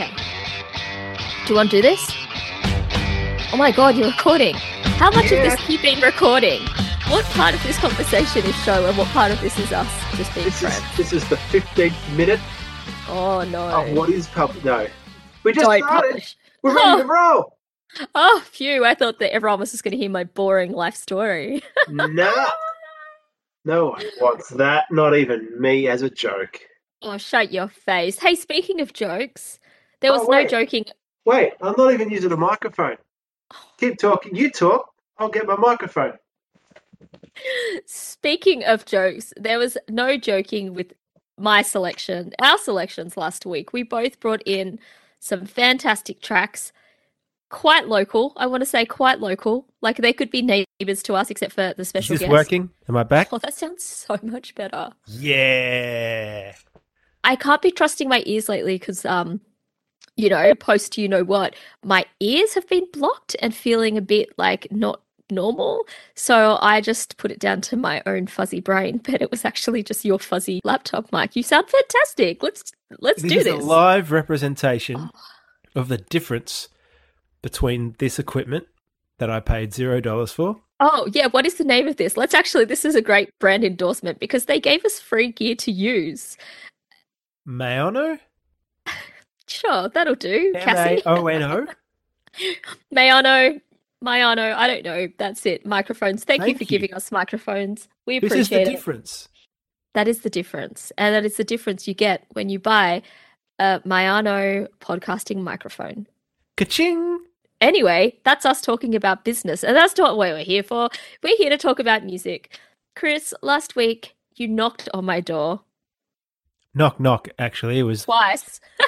Okay. Do you want to do this? Oh my god, you're recording. How much Yeah. of this have you been recording? What part of this conversation is show and what part of this is us just being This is, friends? this is the 15th minute Oh no. of what is public. No. We just Don't started. publish. We're ready to oh. roll. Oh, phew. I thought that everyone was just going to hear my boring life story. no. No one wants that. Not even me as a joke. Oh, shut your face. Hey, speaking of jokes, there was Oh, no joking. Wait, I'm not even using a microphone. Keep talking. You talk. I'll get my microphone. Speaking of jokes, there was no joking with my selection, our selections last week. We both brought in some fantastic tracks, quite local. I want to say quite local. Like they could be neighbors to us, except for the Is special this guest. working? Am I back? Oh, that sounds so much better. Yeah. I can't be trusting my ears lately because, um, you know, post you know what, my ears have been blocked and feeling a bit like not normal. So I just put it down to my own fuzzy brain, but it was actually just your fuzzy laptop mic. You sound fantastic. Let's let's This do is this. a live representation oh. of the difference between this equipment that I paid zero dollars for. Oh, yeah, what is the name of this? Let's actually this is a great brand endorsement because they gave us free gear to use. Mayano? Sure, that'll do. Cassie. M-A-O-N-O? Mayano, Mayano, I don't know. That's it. Microphones. Thank, you for you. giving us microphones. We appreciate This is the it. difference. That is the difference. And that is the difference you get when you buy a Mayano podcasting microphone. Ka-ching! Anyway, that's us talking about business. And that's not what we're here for. We're here to talk about music. Chris, last week you knocked on my door Knock, knock, actually. It was twice.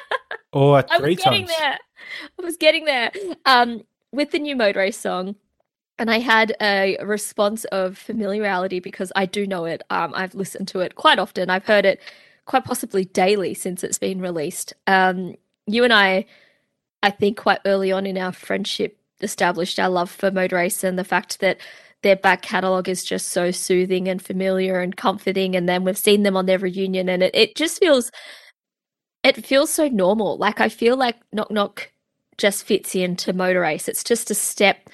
or I three was getting times. there. I was getting there. Um, with the new Motor Ace song, and I had a response of familiarity because I do know it. Um, I've listened to it quite often. I've heard it quite possibly daily since it's been released. Um, you and I, I think, quite early on in our friendship, established our love for Motor Ace and the fact that their back catalogue is just so soothing and familiar and comforting. And then we've seen them on their reunion, and it, it just feels it feels so normal. Like I feel like Knock Knock just fits into Motor Ace. It's just a step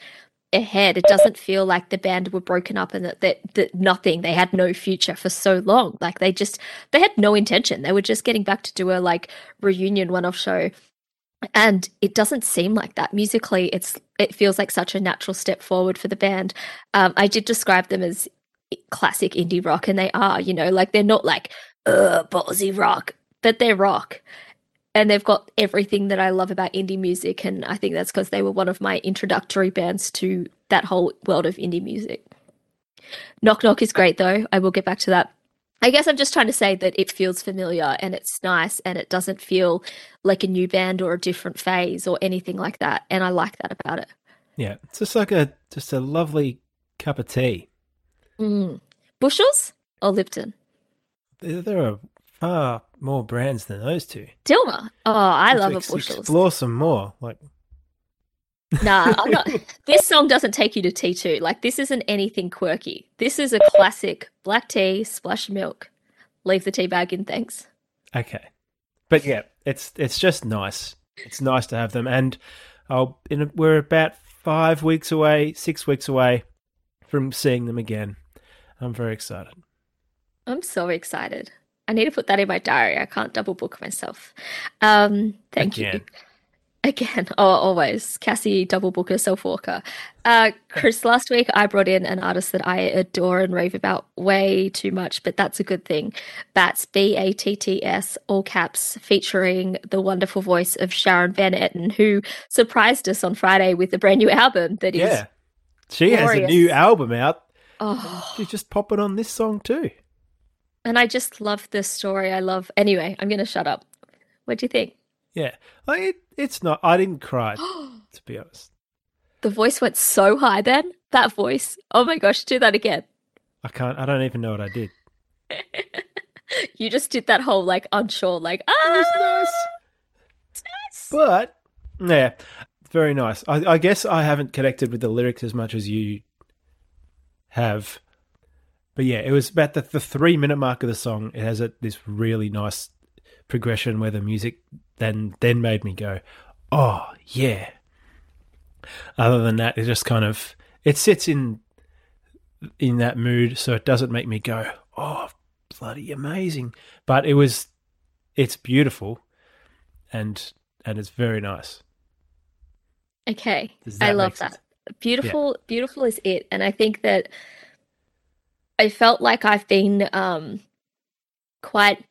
ahead. It doesn't feel like the band were broken up and that, that that nothing. They had no future for so long. Like they just they had no intention. They were just getting back to do a like reunion one off show. And it doesn't seem like that musically. It's it feels like such a natural step forward for the band. Um, I did describe them as classic indie rock, and they are. You know, like they're not like uh ballsy rock, but they're rock. And they've got everything that I love about indie music, and I think that's because they were one of my introductory bands to that whole world of indie music. Knock Knock is great, though. I will get back to that. I guess I'm just trying to say that it feels familiar and it's nice and it doesn't feel like a new band or a different phase or anything like that. And I like that about it. Yeah, it's just like a just a lovely cup of tea. Mm. Bushells or Lipton? There, are far more brands than those two. Dilmah. Oh, I love a ex- Bushells. Explore some more. Like Nah, I'm not. this song doesn't take you to T2. Like, this isn't anything quirky. This is a classic black tea, splash milk. Leave the tea bag in, thanks. Okay, but yeah, it's it's just nice. It's nice to have them, and I'll in a, we're about five weeks away, six weeks away from seeing them again. I'm very excited. I'm so excited. I need to put that in my diary. I can't double book myself. Um, thank you. Again. Again, oh, always. Cassie double booker, self walker. Uh, Chris, last week I brought in an artist that I adore and rave about way too much, but that's a good thing. BATTS, B A T T S, all caps, featuring the wonderful voice of Sharon Van Etten, who surprised us on Friday with a brand new album that is. Yeah, she has a new album out. Oh, She's just popping on this song too. And I just love this story. I love. Anyway, I'm going to shut up. What do you think? Yeah, like it, it's not. I didn't cry to be honest. The voice went so high then. That voice. Oh my gosh, do that again. I can't. I don't even know what I did. You just did that whole like unsure, like ah. nice. But yeah, very nice. I, I guess I haven't connected with the lyrics as much as you have. But yeah, it was about the, the three minute mark of the song. It has a, this really nice progression where the music then then made me go, oh yeah. Other than that, it just kind of it sits in in that mood, so it doesn't make me go, oh bloody amazing. But it was, it's beautiful, and and it's very nice. Okay, I love make sense? that. Beautiful, beautiful is it, and I think that I felt like I've been um quite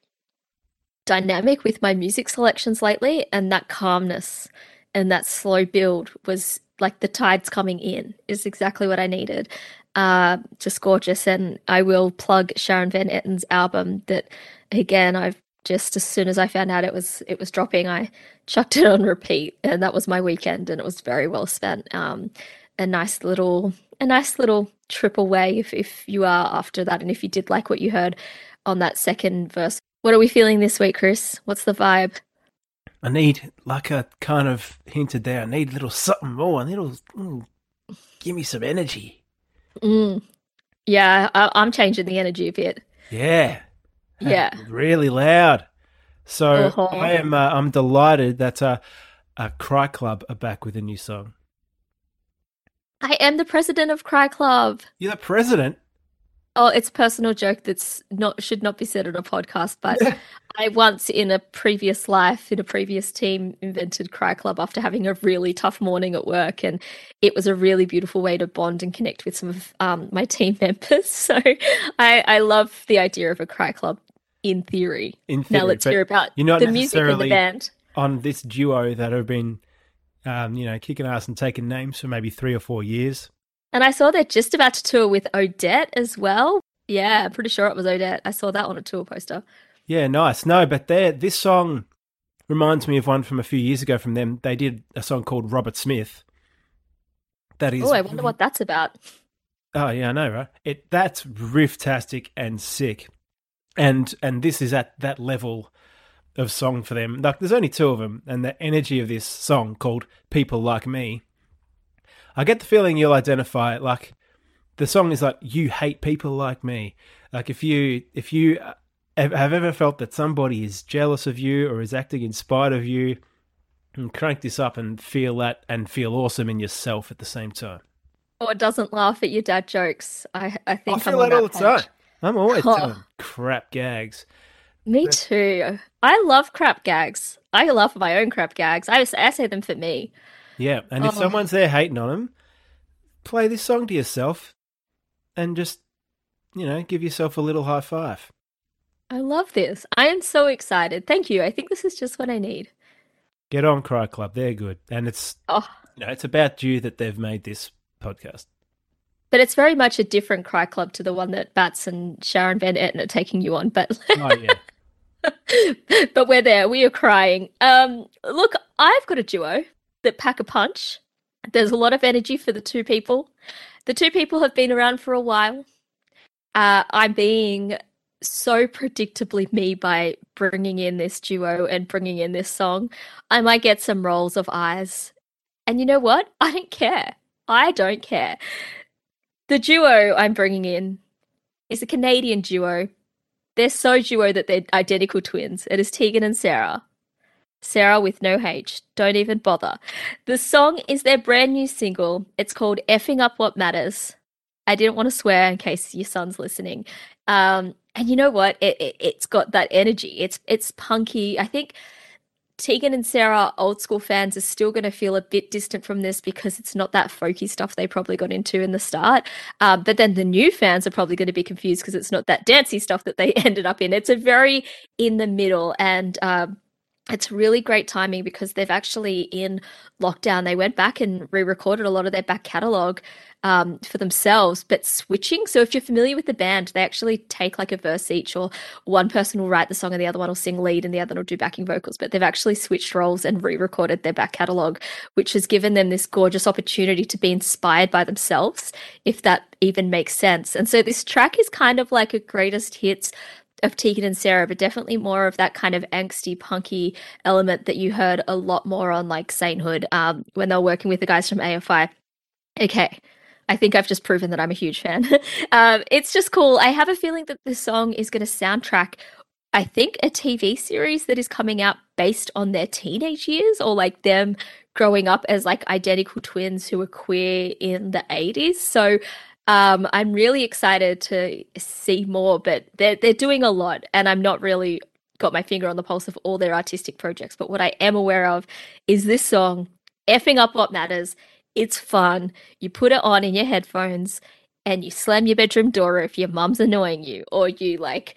dynamic with my music selections lately, and that calmness and that slow build was like the tides coming in is exactly what I needed. Uh, just gorgeous, and I will plug Sharon Van Etten's album. That again, I've just as soon as I found out it was it was dropping, I chucked it on repeat, and that was my weekend, and it was very well spent. Um, a nice little a nice little trip away if if you are after that, and if you did like what you heard on that second verse. What are we feeling this week, Chris? What's the vibe? I need, like I kind of hinted there, I need a little something more. A little, mm, give me some energy. Mm. Yeah, I, I'm changing the energy a bit. Yeah. Yeah. really loud. So Uh-huh. I am. Uh, I'm delighted that uh, uh, Cry Club are back with a new song. I am the president of Cry Club. You're the president. Oh, it's a personal joke that's not should not be said on a podcast, but I once in a previous life, in a previous team, invented Cry Club after having a really tough morning at work, and it was a really beautiful way to bond and connect with some of um, my team members. So I, I love the idea of a Cry Club in theory. In theory, now let's hear about you're not the music and the band. on this duo that have been, um, you know, kicking ass and taking names for maybe three or four years. And I saw they're just about to tour with Odette as well. Yeah, I'm pretty sure it was Odette. I saw that on a tour poster. Yeah, nice. No, but this song reminds me of one from a few years ago from them. They did a song called Robert Smith. That is Oh, I wonder what that's about. Oh yeah, I know, right? It that's riff-tastic and sick, and and this is at that level of song for them. Like, there's only two of them, and the energy of this song called "People Like Me." I get the feeling you'll identify it. Like the song is like you hate people like me. Like if you if you uh, have have ever felt that somebody is jealous of you or is acting in spite of you, and crank this up and feel that and feel awesome in yourself at the same time. Or doesn't laugh at your dad jokes. I I think I feel on that all the page. time. I'm always Oh. doing crap gags. Me too. I love crap gags. I love my own crap gags. I, I say them for me. Yeah, and if Oh. someone's there hating on them, play this song to yourself, and just you know give yourself a little high five. I love this. I am so excited. Thank you. I think this is just what I need. Get on, Cry Club. They're good, and it's Oh, you know it's about you that they've made this podcast. but it's very much a different cry club to the one that BATTS and Sharon Van Etten are taking you on. But Oh yeah, but we're there. We are crying. Um, look, I've got a duo that pack a punch. There's a lot of energy for the two people. The two people have been around for a while. Uh, I'm being so predictably me by bringing in this duo and bringing in this song. I might get some rolls of eyes. And you know what? I don't care. I don't care. The duo I'm bringing in is a Canadian duo they're so duo that they're identical twins. It is Tegan and Sara. Sara with no H. Don't even bother. The song is their brand new single. It's called Effing Up What Matters. I didn't want to swear in case your son's listening. Um, and you know what? It, it, it's got that energy. It's it's punky. I think Tegan and Sara, old school fans, are still going to feel a bit distant from this because it's not that folky stuff they probably got into in the start. Um, but then the new fans are probably going to be confused because it's not that dancey stuff that they ended up in. It's a very in the middle, and um, it's really great timing because they've actually in lockdown they went back and re-recorded a lot of their back catalog um, for themselves, but switching. So if you're familiar with the band, they actually take like a verse each, or one person will write the song and the other one will sing lead and the other will do backing vocals. But they've actually switched roles and re-recorded their back catalog, which has given them this gorgeous opportunity to be inspired by themselves, if that even makes sense. And so this track is kind of like a greatest hits of Tegan and Sara, but definitely more of that kind of angsty, punky element that you heard a lot more on like Sainthood um, when they were working with the guys from AFI. Okay, I think I've just proven that I'm a huge fan. um, it's just cool. I have a feeling that this song is going to soundtrack I think, a TV series that is coming out based on their teenage years or like them growing up as like identical twins who were queer in the 80s. So um, I'm really excited to see more, but they're they're doing a lot, and I'm not really got my finger on the pulse of all their artistic projects. But what I am aware of is this song, "Effing Up What Matters." It's fun. You put it on in your headphones, and you slam your bedroom door if your mum's annoying you, or you like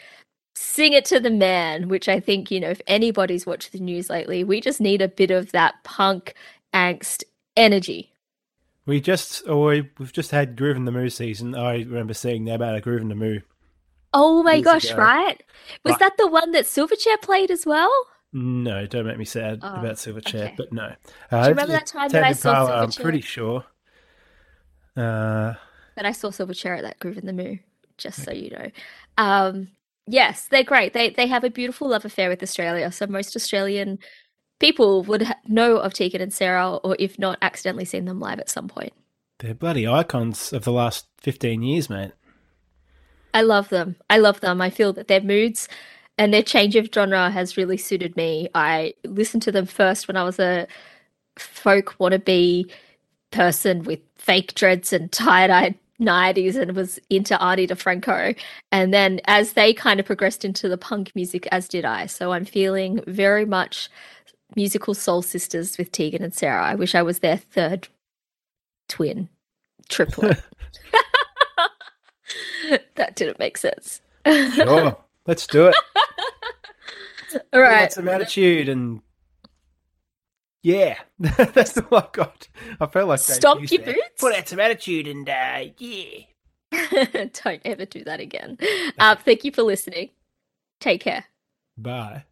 sing it to the man. Which I think you know, if anybody's watched the news lately, we just need a bit of that punk angst energy. We just, or we, we've just had Groovin the Moo season. I remember seeing there about a Groovin the Moo. Oh my gosh, ago. right? Was Right. that the one that Silverchair played as well? No, don't make me sad Oh, about Silverchair, okay. but no. Do Uh, you remember that time that I saw Impala, I'm pretty sure. Uh, But I saw Silverchair at that Groovin the Moo, just so you know. Um, yes, they're great. They they have a beautiful love affair with Australia. So most Australian people would ha- know of Tegan and Sara, or if not, accidentally seen them live at some point. they're bloody icons of the last 15 years, mate. I love them. I love them. I feel that their moods and their change of genre has really suited me. I listened to them first when I was a folk wannabe person with fake dreads and tie-dye 90s and was into Ani DiFranco. And then as they kind of progressed into the punk music, as did I. So I'm feeling very much musical soul sisters with Tegan and Sara. I wish I was their third twin, triplet. that didn't make sense. Sure, let's do it. All right, Put right. some attitude and yeah, that's all I've got. I felt like Stomp your there. boots? Put out some attitude and uh, yeah. Don't ever do that again. Uh, thank you for listening. Take care. Bye.